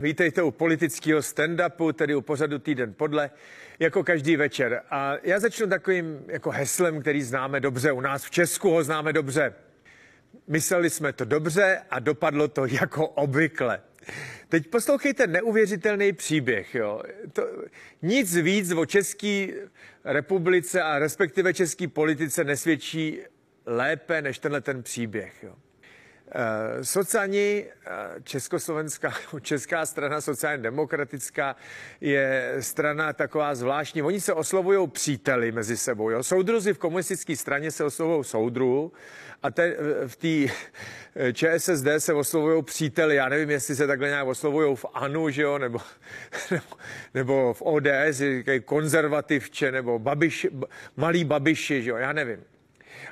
Vítejte u politického stand-upu, tedy u pořadu Týden podle, jako každý večer. A já začnu takovým jako heslem, který známe dobře. U nás v Česku ho známe dobře. Mysleli jsme to dobře a dopadlo to jako obvykle. Teď poslouchejte neuvěřitelný příběh. Jo. To, nic víc o České republice a respektive české politice nesvědčí lépe než tenhle ten příběh. Jo. Uh, Sociální, uh, československá, česká strana sociálně demokratická je strana taková zvláštní. Oni se oslovují příteli mezi sebou. Jo? Soudruzi v komunistické straně se oslovují soudru a te, v té ČSSD se oslovují příteli. Já nevím, jestli se takhle nějak oslovují v ANU, že jo? Nebo, nebo, nebo v ODS, konzervativče, nebo babiš, malý babiši, že jo? já nevím.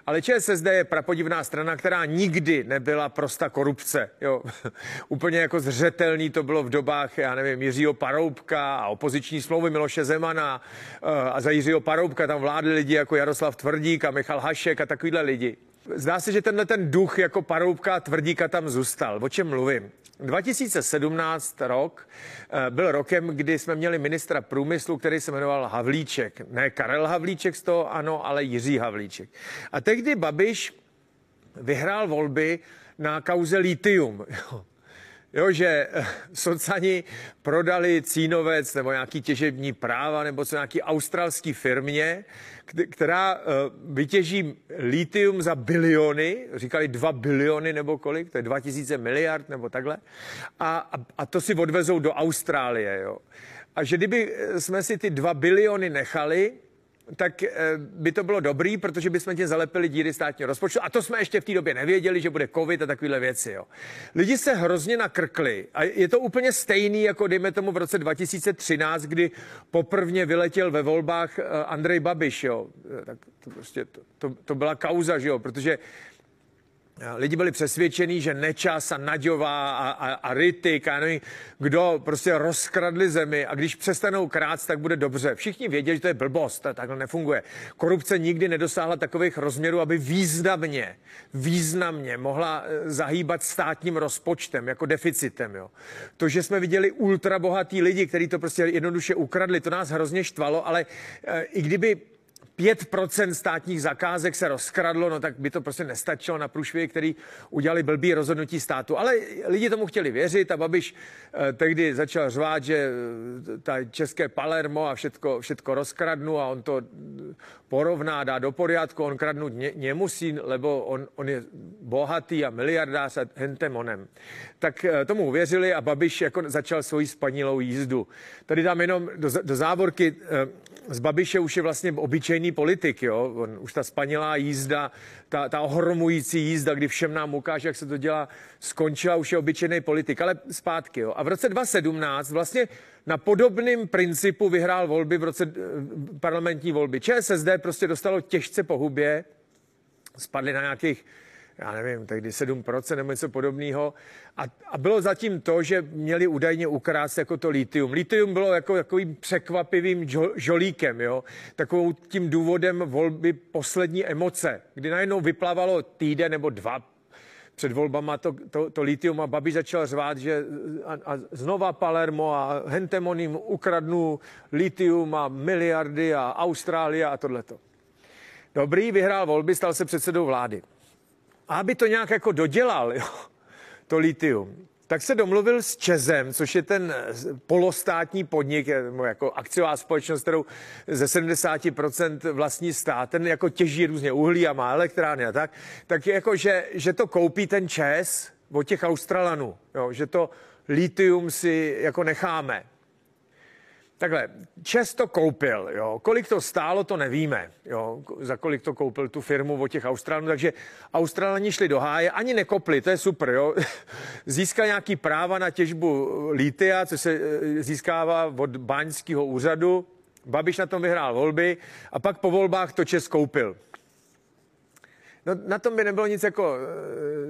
Ale ČSSD je prapodivná strana, která nikdy nebyla prosta korupce. Jo. Úplně jako zřetelný to bylo v dobách, já nevím, Jiřího Paroubka a opoziční smlouvy Miloše Zemana eh, a za Jiřího Paroubka tam vládli lidi jako Jaroslav Tvrdík a Michal Hašek a takovýhle lidi. Zdá se, že tenhle ten duch jako Paroubka a Tvrdíka tam zůstal. O čem mluvím? 2017 rok eh, byl rokem, kdy jsme měli ministra průmyslu, který se jmenoval Havlíček. Ne Karel Havlíček z toho, ano, ale Jiří Havlíček. A tehdy Babiš vyhrál volby na kauze litium. Jo, že eh, socani prodali Cínovec nebo nějaký těžební práva nebo co nějaký australský firmě, která eh, vytěží litium za biliony, říkali dva biliony nebo kolik, to je 2000 miliard nebo takhle, a, a, to si odvezou do Austrálie. Jo. A že kdyby eh, jsme si ty dva biliony nechali, tak eh, by to bylo dobrý, protože bychom tě zalepili díry státního rozpočtu. A to jsme ještě v té době nevěděli, že bude covid a takovéhle věci. Jo. Lidi se hrozně nakrkli a je to úplně stejný, jako dejme tomu v roce 2013, kdy poprvně vyletěl ve volbách eh, Andrej Babiš. Jo. Eh, tak to, prostě, to, to, to byla kauza, že jo, protože Lidi byli přesvědčení, že Nečas a Naďová a, a, a Rytik a nevím, kdo prostě rozkradli zemi a když přestanou krát, tak bude dobře. Všichni věděli, že to je blbost, to takhle nefunguje. Korupce nikdy nedosáhla takových rozměrů, aby významně, významně mohla eh, zahýbat státním rozpočtem jako deficitem. Jo. To, že jsme viděli ultrabohatý lidi, kteří to prostě jednoduše ukradli, to nás hrozně štvalo, ale e, i kdyby 5% státních zakázek se rozkradlo, no tak by to prostě nestačilo na průšvy, který udělali blbý rozhodnutí státu. Ale lidi tomu chtěli věřit a Babiš eh, tehdy začal řvát, že eh, ta české Palermo a všetko, všetko rozkradnu a on to porovná, dá do poriadku, on kradnout ně, nemusí, lebo on, on je bohatý a miliardář a hentemonem. Tak eh, tomu uvěřili a Babiš jako začal svoji spanilou jízdu. Tady dám jenom do, do závorky, z Babiše už je vlastně obyčejný politik, jo? On, už ta spanilá jízda, ta, ta ohromující jízda, kdy všem nám ukáže, jak se to dělá, skončila, už je obyčejný politik, ale zpátky. Jo? A v roce 2017 vlastně na podobném principu vyhrál volby v roce eh, parlamentní volby. ČSSD prostě dostalo těžce po hubě, spadly na nějakých já nevím, tehdy 7% nebo něco podobného. A, a bylo zatím to, že měli údajně ukrást jako to litium. Litium bylo jako takovým překvapivým žolíkem, jo? takovou tím důvodem volby poslední emoce, kdy najednou vyplavalo týden nebo dva před volbama to, to, to litium a Babi začal řvát, že a, a znova Palermo a Hentemonim ukradnu litium a miliardy a Austrálie a tohleto. Dobrý, vyhrál volby, stal se předsedou vlády. A aby to nějak jako dodělal, jo, to litium, tak se domluvil s Čezem, což je ten polostátní podnik, jako akciová společnost, kterou ze 70% vlastní stát, ten jako těží různě uhlí a má elektrárny a tak, tak jako, že, že to koupí ten Čes od těch Australanů, jo, že to litium si jako necháme. Takhle, Čes to koupil, jo. Kolik to stálo, to nevíme, jo. Za kolik to koupil tu firmu od těch Australanů, takže Australani šli do háje, ani nekopli, to je super, jo. Získal nějaký práva na těžbu lítia, co se eh, získává od báňského úřadu. Babiš na tom vyhrál volby a pak po volbách to Čes koupil. No, na tom by nebylo nic jako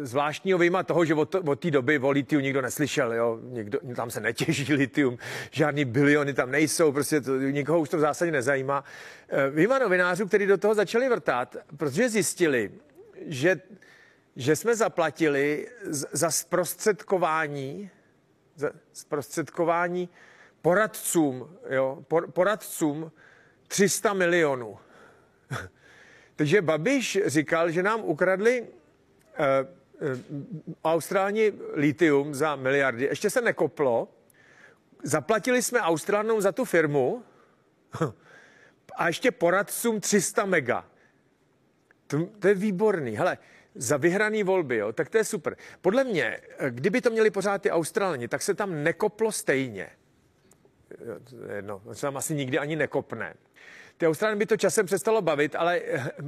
e, zvláštního vyjma toho, že od, od té doby o litiu nikdo neslyšel, jo? Nikdo, tam se netěží litium, žádný biliony tam nejsou, prostě to, nikoho už to v zásadě nezajímá. E, vyjma novinářů, kteří do toho začali vrtat, protože zjistili, že, že jsme zaplatili z, za zprostředkování za zprostředkování poradcům, jo, por, poradcům 300 milionů. Takže Babiš říkal, že nám ukradli uh, uh, Austrálni litium za miliardy. Ještě se nekoplo. Zaplatili jsme Austrálům za tu firmu a ještě poradcům 300 mega. To, to je výborný. Hele, za vyhraný volby, jo, tak to je super. Podle mě, kdyby to měli pořád ty Australani, tak se tam nekoplo stejně. No, se tam asi nikdy ani nekopne. Ty Australany by to časem přestalo bavit, ale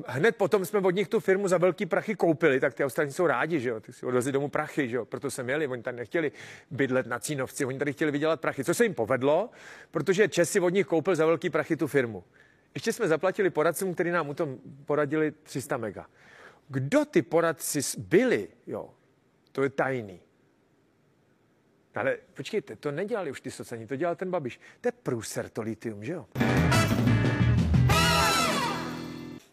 hned potom jsme od nich tu firmu za velký prachy koupili, tak ty Australani jsou rádi, že jo, ty si odvezli domů prachy, že jo, proto se měli, oni tady nechtěli bydlet na Cínovci, oni tady chtěli vydělat prachy, co se jim povedlo, protože Česi od nich koupil za velký prachy tu firmu. Ještě jsme zaplatili poradcům, kteří nám u tom poradili 300 mega. Kdo ty poradci byli, jo, to je tajný. Ale počkejte, to nedělali už ty sociální, to dělal ten Babiš. To je průser to litium, že jo?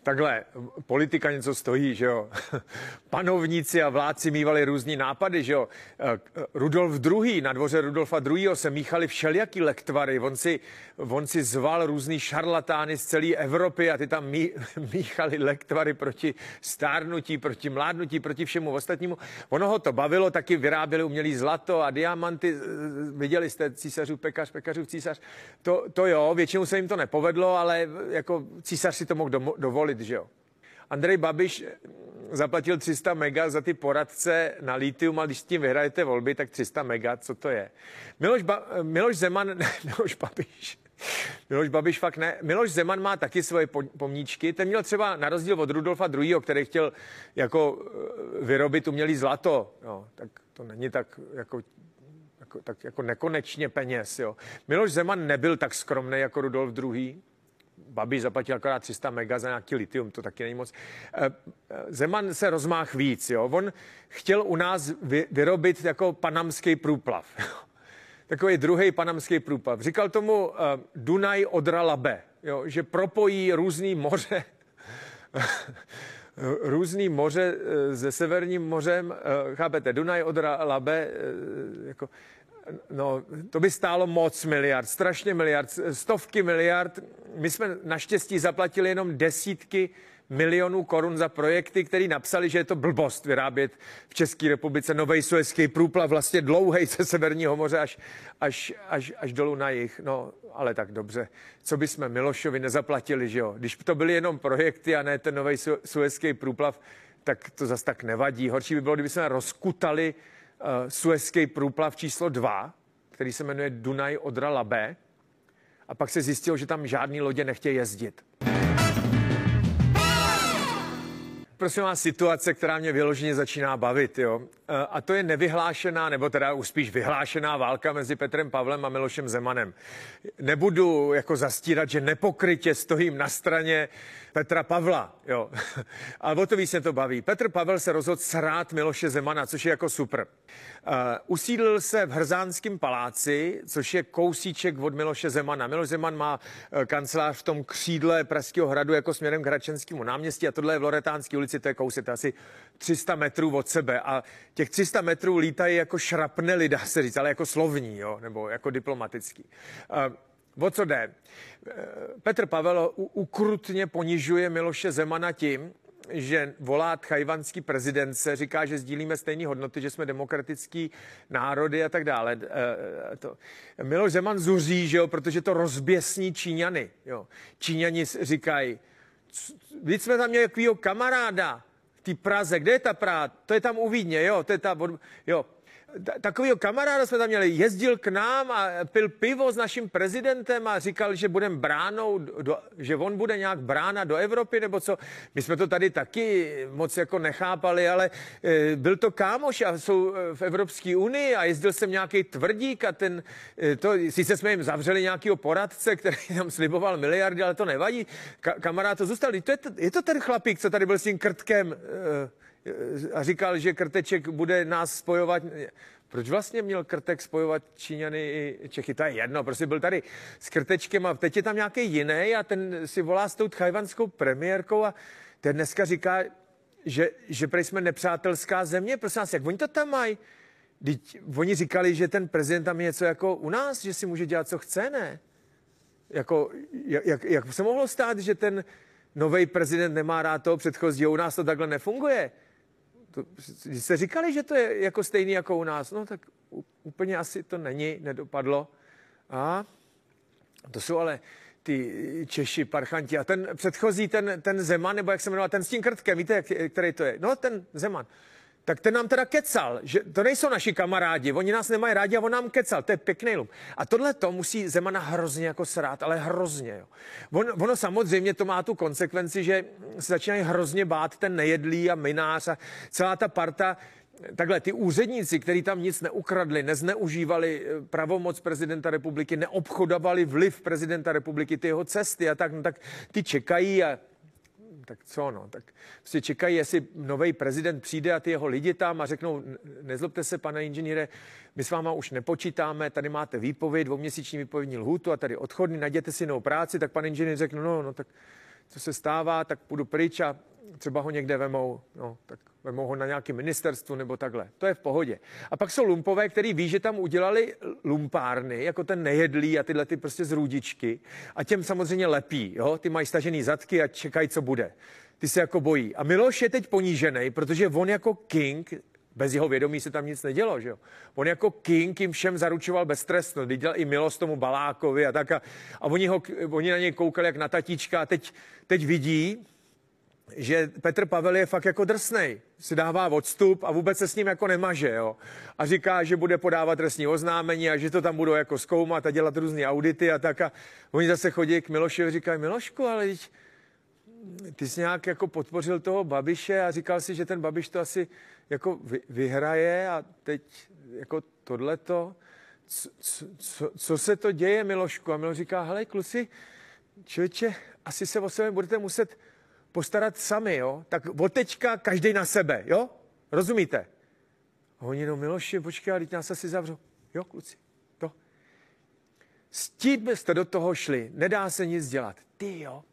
Takhle, politika něco stojí, že jo. Panovníci a vládci mývali různý nápady, že jo. Eh, Rudolf II. na dvoře Rudolfa II. se míchali všelijaký lektvary. On si, on si zval různý šarlatány z celé Evropy a ty tam mí, míchali lektvary proti stárnutí, proti mládnutí, proti všemu ostatnímu. Ono ho to bavilo, taky vyráběli umělý zlato a diamanty. Viděli jste císařů pekař, pekařův císař. To, to jo, většinou se jim to nepovedlo, ale jako císař si to mohl dovolit koupit, že jo. Andrej Babiš eh, zaplatil 300 mega za ty poradce na litium a když s tím vyhrajete volby, tak 300 mega, co to je? Miloš, ba- eh, Miloš Zeman, ne, Miloš Babiš, Miloš Babiš fakt ne. Miloš Zeman má taky svoje pomníčky. Ten měl třeba na rozdíl od Rudolfa II., který chtěl jako eh, vyrobit umělý zlato. Jo, tak to není tak jako jako, tak jako nekonečně peněz. Jo. Miloš Zeman nebyl tak skromný jako Rudolf II. Babiš zaplatil akorát 300 mega za nějaký litium, to taky není moc. Eh, eh, Zeman se rozmáh víc, jo. On chtěl u nás vyrobit jako panamský průplav. Takový druhý panamský průplav. Říkal tomu uh, Dunaj Odra Labe, jo, že propojí různý moře, různý moře se severním mořem, chápete, Dunaj Odra Labe, jako No, to by stálo moc miliard, strašně miliard, stovky miliard. My jsme naštěstí zaplatili jenom desítky milionů korun za projekty, které napsali, že je to blbost vyrábět v České republice nový suezký průplav, vlastně dlouhý ze Severního moře až, až, až, až dolů na jich. No, ale tak dobře, co bychom Milošovi nezaplatili, že jo? Když to byly jenom projekty a ne ten nový su, suezký průplav, tak to zas tak nevadí. Horší by bylo, kdyby jsme rozkutali suezký průplav číslo 2, který se jmenuje Dunaj Odra Labe. A pak se zjistilo, že tam žádný lodě nechtějí jezdit. Prosím vás, situace, která mě vyloženě začíná bavit, jo. Eh, a to je nevyhlášená, nebo teda už spíš vyhlášená válka mezi Petrem Pavlem a Milošem Zemanem. Nebudu jako zastírat, že nepokrytě stojím na straně Petra Pavla, jo. Ale o to víc se to baví. Petr Pavel se rozhodl srát Miloše Zemana, což je jako super. Uh, usídlil se v Hrzánském paláci, což je kousíček od Miloše Zemana. Miloš Zeman má uh, kancelář v tom křídle Pražského hradu jako směrem k Hračenskému náměstí a tohle je v Loretánské ulici, to je kousek, to je asi 300 metrů od sebe. A těch 300 metrů lítají jako šrapnely, dá se říct, ale jako slovní, jo, nebo jako diplomatický. O co jde? Petr Pavel ukrutně ponižuje Miloše Zemana tím, že volá tchajvanský prezidence, říká, že sdílíme stejné hodnoty, že jsme demokratický národy a tak dále. E, to. Miloš Zeman zuří, že jo, protože to rozběsní Číňany. Jo. Číňani říkají, vždyť jsme tam měli takovýho kamaráda v té Praze, kde je ta Praha? To je tam u Vídně, jo, to je ta, jo takového kamaráda jsme tam měli, jezdil k nám a pil pivo s naším prezidentem a říkal, že budem bránou, do, že on bude nějak brána do Evropy, nebo co. My jsme to tady taky moc jako nechápali, ale e, byl to kámoš a jsou e, v Evropské unii a jezdil jsem nějaký tvrdík a ten, e, to, sice jsme jim zavřeli nějakého poradce, který nám sliboval miliardy, ale to nevadí. Ka, kamarád to zůstal. Je, to, je to ten chlapík, co tady byl s tím krtkem. A říkal, že Krteček bude nás spojovat. Proč vlastně měl Krtek spojovat Číňany i Čechy? To je jedno, prostě byl tady s Krtečkem a teď je tam nějaký jiný a ten si volá s tou tchajvanskou premiérkou a ten dneska říká, že, že prý jsme nepřátelská země. Prosím vás, jak oni to tam mají? Teď oni říkali, že ten prezident tam je něco jako u nás, že si může dělat, co chce, ne? Jako, jak, jak se mohlo stát, že ten nový prezident nemá rád toho předchozího, u nás to takhle nefunguje? To, když jste říkali, že to je jako stejný jako u nás, no tak úplně asi to není, nedopadlo. A to jsou ale ty Češi, parchanti. A ten předchozí, ten, ten Zeman, nebo jak se jmenoval, ten s tím krtkem, víte, který to je? No, ten Zeman tak ten nám teda kecal, že to nejsou naši kamarádi, oni nás nemají rádi a on nám kecal, to je pěkný lum. A tohle to musí Zemana hrozně jako srát, ale hrozně. Jo. On, ono samozřejmě to má tu konsekvenci, že se začínají hrozně bát ten nejedlý a minář a celá ta parta, Takhle, ty úředníci, kteří tam nic neukradli, nezneužívali eh, pravomoc prezidenta republiky, neobchodovali vliv prezidenta republiky, ty jeho cesty a tak, no tak ty čekají a tak co no, tak prostě čekají, jestli nový prezident přijde a ty jeho lidi tam a řeknou, nezlobte se, pane inženýre, my s váma už nepočítáme, tady máte výpověď, dvouměsíční výpovědní lhůtu a tady odchodný, najděte si jinou práci, tak pan inženýr řekne, no, no, tak co se stává, tak půjdu pryč a třeba ho někde vemou, no, tak vemou ho na nějaké ministerstvu nebo takhle. To je v pohodě. A pak jsou lumpové, který ví, že tam udělali lumpárny, jako ten nejedlý a tyhle ty prostě zrůdičky. A těm samozřejmě lepí, jo? Ty mají stažený zadky a čekají, co bude. Ty se jako bojí. A Miloš je teď ponížený, protože on jako king bez jeho vědomí se tam nic nedělo, že jo. On jako king jim všem zaručoval beztrestnost, dělal i milost tomu Balákovi a tak. A, a oni, ho, oni na něj koukali jak na tatíčka a teď, teď vidí, že Petr Pavel je fakt jako drsnej. Si dává odstup a vůbec se s ním jako nemaže, jo. A říká, že bude podávat trestní oznámení a že to tam budou jako zkoumat a dělat různé audity a tak. A oni zase chodí k Milošovi a říkají, Milošku, ale teď ty jsi nějak jako podpořil toho Babiše a říkal si, že ten Babiš to asi jako vy, vyhraje a teď jako tohleto, co, co, co se to děje, Milošku? A Miloš říká, hele kluci, člověče, asi se o sebe budete muset postarat sami, jo? Tak od teďka každý na sebe, jo? Rozumíte? A oni, no Miloši, počkej, ale nás asi zavřou. Jo, kluci, to. S tím jste do toho šli, nedá se nic dělat. Ty jo,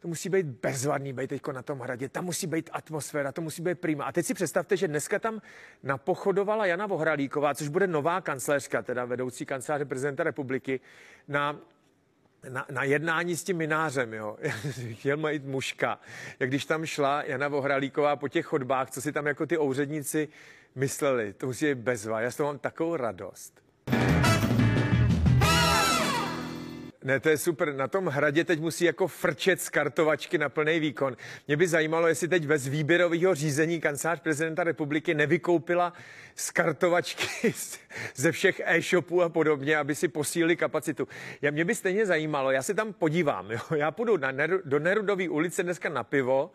to musí být bezvadný být teď na tom hradě, tam musí být atmosféra, to musí být prima. A teď si představte, že dneska tam napochodovala Jana Vohralíková, což bude nová kancléřka, teda vedoucí kanceláře prezidenta republiky, na na, na jednání s tím minářem, jo, chtěl mít muška, jak když tam šla Jana Vohralíková po těch chodbách, co si tam jako ty ouředníci mysleli, to musí být bezva, já z toho mám takovou radost. Ne, to je super. Na tom hradě teď musí jako frčet z kartovačky na plný výkon. Mě by zajímalo, jestli teď bez výběrového řízení kancelář prezidenta republiky nevykoupila z kartovačky ze všech e-shopů a podobně, aby si posílili kapacitu. Já, mě by stejně zajímalo, já se tam podívám. Jo? Já půjdu na Neru, do Nerudové ulice dneska na pivo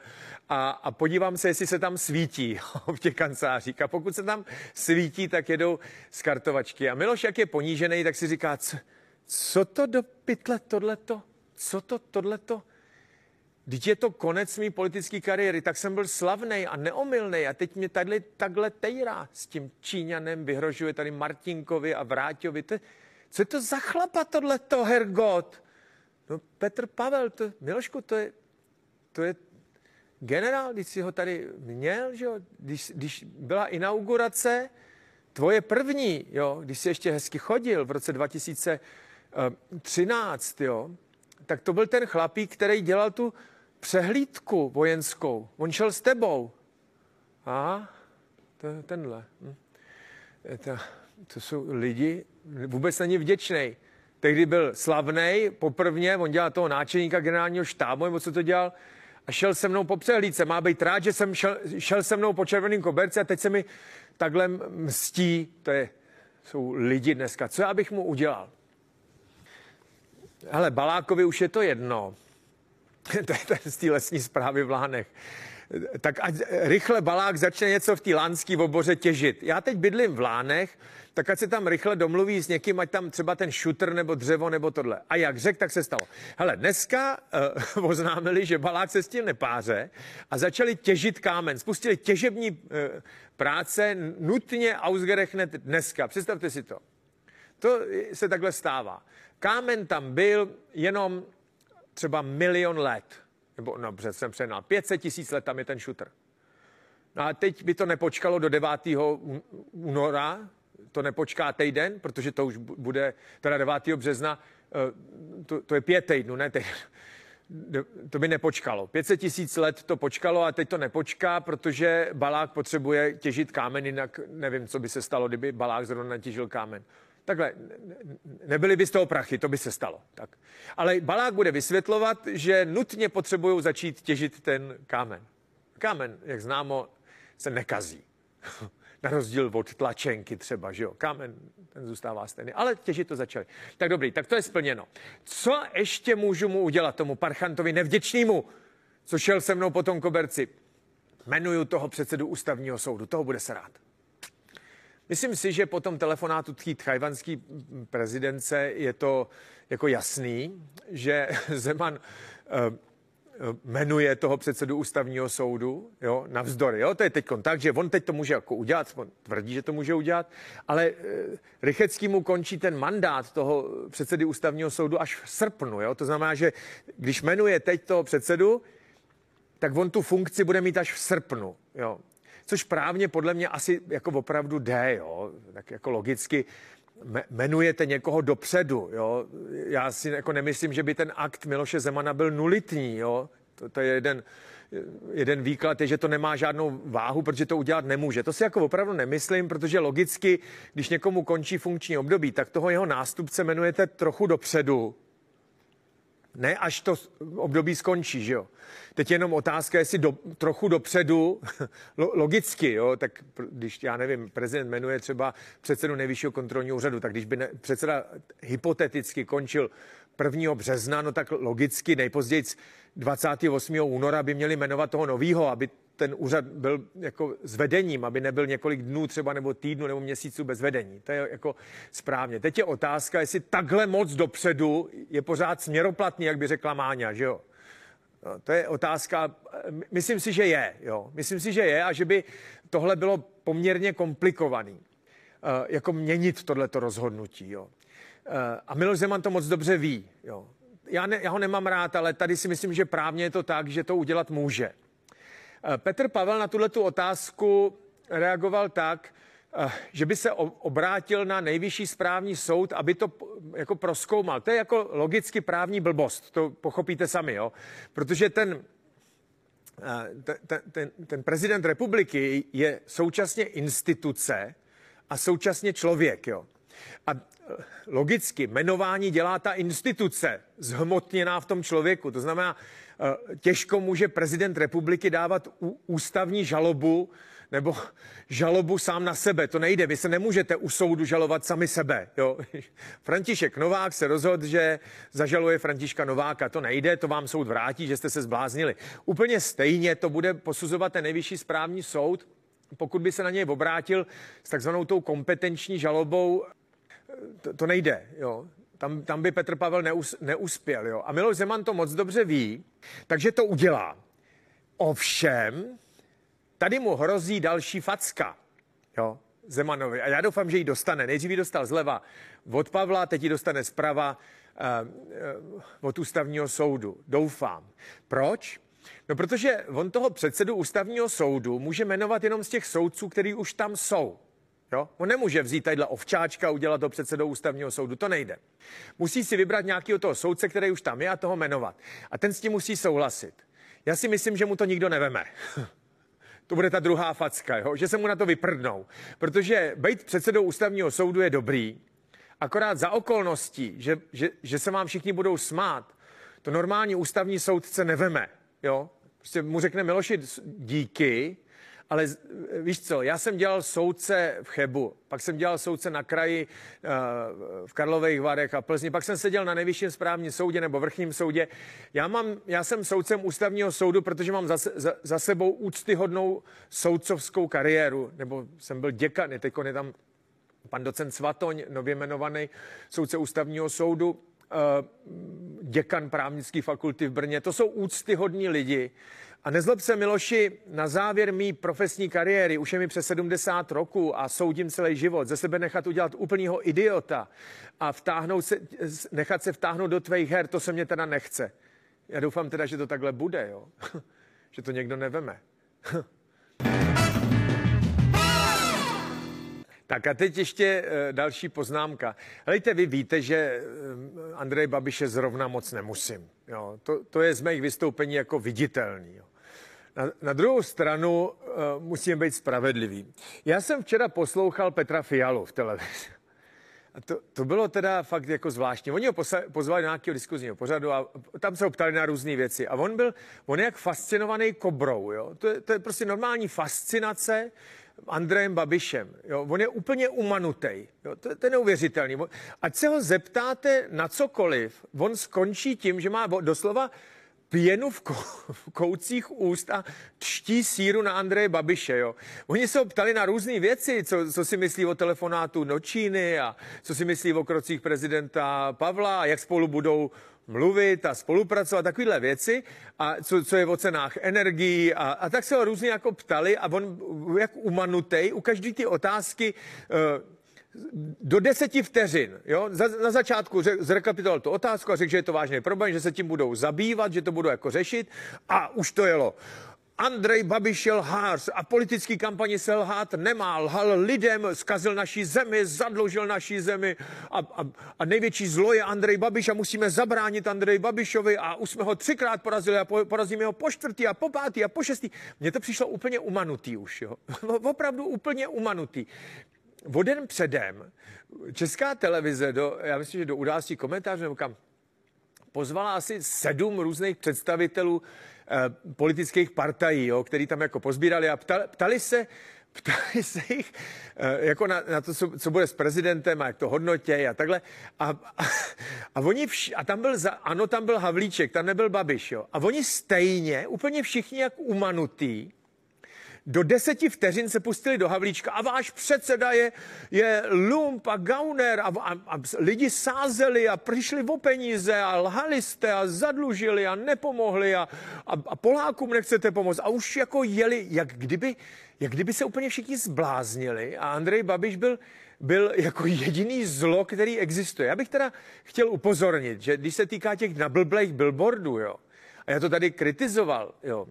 a, a podívám se, jestli se tam svítí jo, v těch kancelářích. A pokud se tam svítí, tak jedou z kartovačky. A Miloš, jak je ponížený, tak si říká, co, co to do pytle tohleto? Co to tohleto? Když je to konec mý politické kariéry, tak jsem byl slavný a neomylný a teď mě tady takhle tejrá s tím Číňanem, vyhrožuje tady Martinkovi a Vráťovi. To, co je to za chlapa tohleto, Hergot? No Petr Pavel, to, Milošku, to je, to je generál, když si ho tady měl, že jo? Když, když byla inaugurace, tvoje první, jo, když jsi ještě hezky chodil v roce 2000, 13, jo, tak to byl ten chlapík, který dělal tu přehlídku vojenskou. On šel s tebou. A to je tenhle. Hm. To, to jsou lidi, vůbec není vděčný. Tehdy byl slavný, poprvně, on dělal toho náčelníka generálního štábu, nebo co to dělal, a šel se mnou po přehlídce. Má být rád, že jsem šel, šel se mnou po červeném koberci a teď se mi takhle mstí. To je, jsou lidi dneska. Co já bych mu udělal? Ale Balákovi už je to jedno. to je ten z té lesní zprávy v Lánech. Tak ať rychle Balák začne něco v té lánské oboře těžit. Já teď bydlím v Lánech, tak ať se tam rychle domluví s někým, ať tam třeba ten šutr nebo dřevo nebo tohle. A jak řekl, tak se stalo. Hele, dneska uh, oznámili, že Balák se s tím nepáře a začali těžit kámen. Spustili těžební uh, práce nutně ausgerechnet dneska. Představte si to. To se takhle stává. Kámen tam byl jenom třeba milion let. Nebo, no, jsem přenal, 500 tisíc let tam je ten šutr. No a teď by to nepočkalo do 9. února, to nepočká týden, protože to už bude teda 9. března, eh, to, to je pět týdnů, ne týden. To by nepočkalo. 500 tisíc let to počkalo a teď to nepočká, protože Balák potřebuje těžit kámen, jinak nevím, co by se stalo, kdyby Balák zrovna natěžil kámen. Takhle, nebyly by z toho prachy, to by se stalo. Tak. Ale Balák bude vysvětlovat, že nutně potřebují začít těžit ten kámen. Kámen, jak známo, se nekazí. Na rozdíl od tlačenky třeba, že jo. Kámen, ten zůstává stejný. Ale těžit to začali. Tak dobrý, tak to je splněno. Co ještě můžu mu udělat, tomu parchantovi nevděčnému, co šel se mnou po tom koberci? Jmenuju toho předsedu ústavního soudu, toho bude se rád. Myslím si, že po tom telefonátu tchý tchajvanský prezidence je to jako jasný, že Zeman uh, jmenuje toho předsedu ústavního soudu, jo, navzdory. Jo, to je teď tak, že on teď to může jako udělat, on tvrdí, že to může udělat, ale e, Rychecký mu končí ten mandát toho předsedy ústavního soudu až v srpnu. Jo? To znamená, že když jmenuje teď toho předsedu, tak on tu funkci bude mít až v srpnu. Jo? Což právně podle mě asi jako opravdu jde, jo? tak jako logicky jmenujete někoho dopředu. Jo? Já si jako nemyslím, že by ten akt Miloše Zemana byl nulitní. Jo? To, to je jeden, jeden výklad, je, že to nemá žádnou váhu, protože to udělat nemůže. To si jako opravdu nemyslím, protože logicky, když někomu končí funkční období, tak toho jeho nástupce jmenujete trochu dopředu, ne až to období skončí, že jo. Teď jenom otázka, jestli do, trochu dopředu, logicky, jo, tak když, já nevím, prezident jmenuje třeba předsedu nejvyššího kontrolního úřadu, tak když by ne, předseda hypoteticky končil 1. března, no tak logicky nejpozději 28. února by měli jmenovat toho novýho, aby ten úřad byl jako s vedením, aby nebyl několik dnů třeba nebo týdnu nebo měsíců bez vedení. To je jako správně. Teď je otázka, jestli takhle moc dopředu je pořád směroplatný, jak by řekla Máňa, že jo? No, to je otázka, myslím si, že je, jo. Myslím si, že je a že by tohle bylo poměrně komplikovaný, uh, jako měnit tohleto rozhodnutí, jo. Uh, a Miloš Zeman to moc dobře ví, jo. Já, ne, já ho nemám rád, ale tady si myslím, že právně je to tak, že to udělat může. Eh, Petr Pavel na tuhle otázku reagoval tak, eh, že by se obrátil na nejvyšší správní soud, aby to jako proskoumal. To je jako logicky právní blbost, to pochopíte sami, jo? Protože ten, eh, ten, ten, ten prezident republiky je současně instituce a současně člověk, jo? A logicky jmenování dělá ta instituce, zhmotněná v tom člověku. To znamená, těžko může prezident republiky dávat ústavní žalobu nebo žalobu sám na sebe. To nejde. Vy se nemůžete u soudu žalovat sami sebe. Jo? František Novák se rozhodl, že zažaluje Františka Nováka. To nejde, to vám soud vrátí, že jste se zbláznili. Úplně stejně to bude posuzovat ten nejvyšší správní soud, pokud by se na něj obrátil s takzvanou tou kompetenční žalobou. To, to nejde. Jo? Tam, tam by Petr Pavel neus, neuspěl. Jo? A Miloš Zeman to moc dobře ví, takže to udělá. Ovšem, tady mu hrozí další facka. Jo? Zemanovi. A já doufám, že ji dostane. Nejdřív ji dostal zleva od Pavla, teď ji dostane zprava uh, uh, od ústavního soudu. Doufám. Proč? No protože on toho předsedu ústavního soudu může jmenovat jenom z těch soudců, kteří už tam jsou. Jo? On nemůže vzít tadyhle ovčáčka a udělat to předsedou ústavního soudu, to nejde. Musí si vybrat nějakého toho soudce, který už tam je a toho jmenovat. A ten s tím musí souhlasit. Já si myslím, že mu to nikdo neveme. to bude ta druhá facka, jo? že se mu na to vyprdnou. Protože být předsedou ústavního soudu je dobrý, akorát za okolností, že, že, že se vám všichni budou smát, to normální ústavní soudce neveme. Jo? Prostě mu řekne Miloši díky, ale víš co, já jsem dělal soudce v Chebu, pak jsem dělal soudce na kraji uh, v Karlových Varech a Plzni, pak jsem seděl na nejvyšším správním soudě nebo vrchním soudě. Já, mám, já jsem soudcem ústavního soudu, protože mám za, za, za sebou úctyhodnou soudcovskou kariéru, nebo jsem byl děkan, teď je tam pan docent Svatoň, nově jmenovaný soudce ústavního soudu, eh, děkan právnické fakulty v Brně. To jsou úctyhodní lidi. A nezlob se, Miloši, na závěr mý profesní kariéry, už je mi přes 70 roku a soudím celý život, ze sebe nechat udělat úplného idiota a vtáhnout se, nechat se vtáhnout do tvých her, to se mě teda nechce. Já doufám teda, že to takhle bude, jo? že to někdo neveme. Tak a teď ještě další poznámka. Helejte, vy víte, že Andrej Babiše zrovna moc nemusím. Jo, to, to je z mých vystoupení jako viditelný. Jo. Na, na druhou stranu uh, musíme být spravedliví. Já jsem včera poslouchal Petra Fialu v televizi. A to, to bylo teda fakt jako zvláštní. Oni ho pozvali do nějakého diskuzního pořadu a tam se ho ptali na různé věci. A on byl, on je jak fascinovaný kobrou. Jo? To, je, to je prostě normální fascinace Andrejem Babišem. Jo? On je úplně umanutej. Jo? To, to je neuvěřitelný. Ať se ho zeptáte na cokoliv, on skončí tím, že má doslova pěnu v, kou- v koucích úst a čtí síru na Andreje Babiše. Jo. Oni se ho ptali na různé věci, co, co si myslí o telefonátu Nočíny a co si myslí o krocích prezidenta Pavla a jak spolu budou mluvit a spolupracovat, takovéhle věci, a co, co je o cenách energií a, a tak se ho různě jako ptali a on jak umanutej u každé ty otázky uh, do deseti vteřin. Jo? Za, na začátku zrekapituloval tu otázku a řekl, že je to vážný problém, že se tím budou zabývat, že to budou jako řešit a už to jelo. Andrej Babiš je lhář a politický kampaně se lhát nemá. Lhal lidem, zkazil naší zemi, zadlužil naší zemi a, a, a největší zlo je Andrej Babiš a musíme zabránit Andrej Babišovi a už jsme ho třikrát porazili a po, porazíme ho po čtvrtý a po pátý a po šestý. Mně to přišlo úplně umanutý už, jo. Opravdu úplně umanutý o den předem Česká televize, do, já myslím, že do události komentářů nebo kam, pozvala asi sedm různých představitelů eh, politických partají, jo, který tam jako pozbírali a ptali, ptali se, ptali se jich eh, jako na, na to, co, co bude s prezidentem a jak to hodnotě a takhle. A, a, a oni vš, a tam byl, za, ano, tam byl Havlíček, tam nebyl Babiš, jo. A oni stejně, úplně všichni jak umanutý, do deseti vteřin se pustili do Havlíčka a váš předseda je, je lump a gauner a, a, a lidi sázeli a přišli o peníze a lhali jste a zadlužili a nepomohli a, a, a Polákům nechcete pomoct a už jako jeli, jak kdyby, jak kdyby se úplně všichni zbláznili a Andrej Babiš byl, byl jako jediný zlo, který existuje. Já bych teda chtěl upozornit, že když se týká těch nablblých billboardů, jo, a já to tady kritizoval, jo,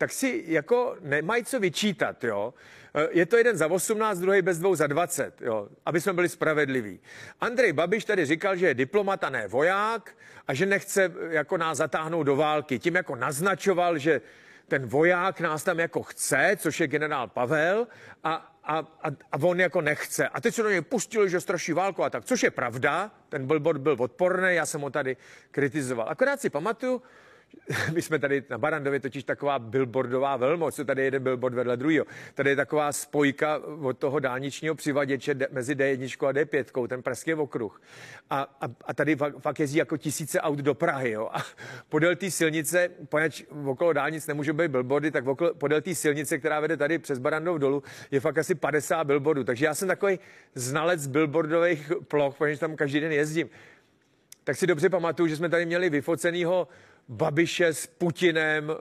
tak si jako nemají co vyčítat, jo. Eh, je to jeden za 18, druhý bez dvou za 20, jo, aby jsme byli spravedliví. Andrej Babiš tady říkal, že je diplomat a ne voják a že nechce eh, jako nás zatáhnout do války. Tím jako naznačoval, že ten voják nás tam jako chce, což je generál Pavel, a, a, a, a on jako nechce. A teď se do něj pustili, že straší válku a tak, což je pravda, ten billboard byl odporný, já jsem ho tady kritizoval. Akorát si pamatuju, my jsme tady na Barandově totiž taková billboardová velmoc, co tady je jeden billboard vedle druhého. Tady je taková spojka od toho dálničního přivaděče mezi D1 a D5, ten pražský okruh. A, a, a tady fakt jezdí jako tisíce aut do Prahy. Jo. A podél té silnice, poněč okolo dálnic nemůžou být billboardy, tak okolo, podél té silnice, která vede tady přes Barandov dolů, je fakt asi 50 billboardů. Takže já jsem takový znalec billboardových ploch, protože tam každý den jezdím tak si dobře pamatuju, že jsme tady měli vyfocenýho Babiše s Putinem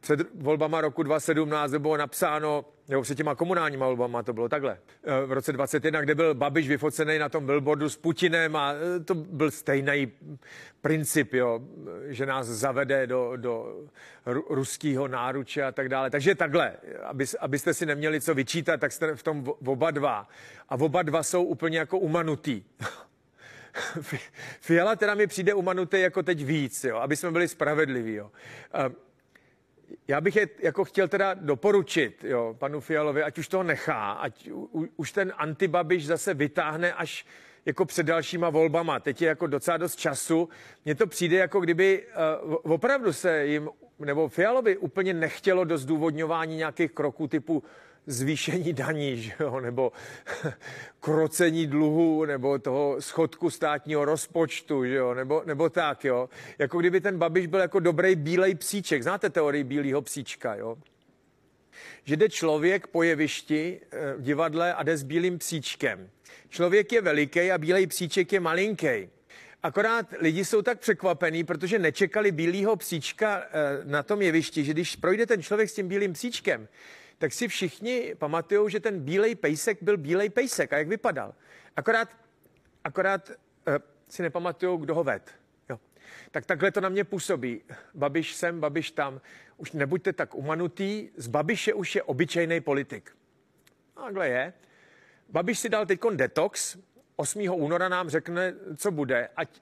před volbama roku 2017, nebo bylo napsáno, nebo před těma komunálníma volbama to bylo takhle, eh, v roce 2021, kde byl Babiš vyfocený na tom billboardu s Putinem a eh, to byl stejný princip, jo, že nás zavede do, do ruského náruče a tak dále. Takže takhle, aby, abyste si neměli co vyčítat, tak jste v tom oba dva. A oba dva jsou úplně jako umanutý. Fiala teda mi přijde umanutý jako teď víc, jo, aby jsme byli spravedliví. Jo. Já bych je jako chtěl teda doporučit jo, panu Fialovi, ať už toho nechá, ať u, už ten antibabiš zase vytáhne až jako před dalšíma volbama. Teď je jako docela dost času. Mně to přijde jako kdyby uh, opravdu se jim, nebo Fialovi úplně nechtělo do zdůvodňování nějakých kroků typu zvýšení daní, že jo? nebo krocení dluhu, nebo toho schodku státního rozpočtu, že jo? Nebo, nebo tak. Jo? Jako kdyby ten Babiš byl jako dobrý bílej psíček. Znáte teorii bílého psíčka? Jo? Že jde člověk po jevišti eh, v divadle a jde s bílým psíčkem. Člověk je veliký a bílej psíček je malinký. Akorát lidi jsou tak překvapení, protože nečekali bílého psíčka eh, na tom jevišti, že když projde ten člověk s tím bílým psíčkem, tak si všichni pamatují, že ten bílej pejsek byl bílej pejsek a jak vypadal. Akorát, akorát uh, si nepamatují, kdo ho ved. Jo. Tak takhle to na mě působí. Babiš sem, Babiš tam. Už nebuďte tak umanutý. Z Babiše už je obyčejný politik. Takhle je. Babiš si dal teď detox, 8. února nám řekne, co bude, ať,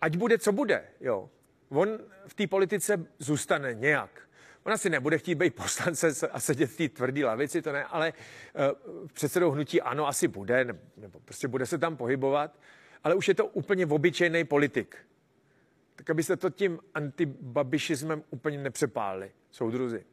ať bude, co bude. Jo. On v té politice zůstane nějak. Ona si nebude chtít být poslance a sedět v té tvrdé lavici, to ne, ale uh, předsedou hnutí ano, asi bude, nebo prostě bude se tam pohybovat, ale už je to úplně obyčejný politik. Tak abyste to tím antibabišismem úplně nepřepálili, soudruzi.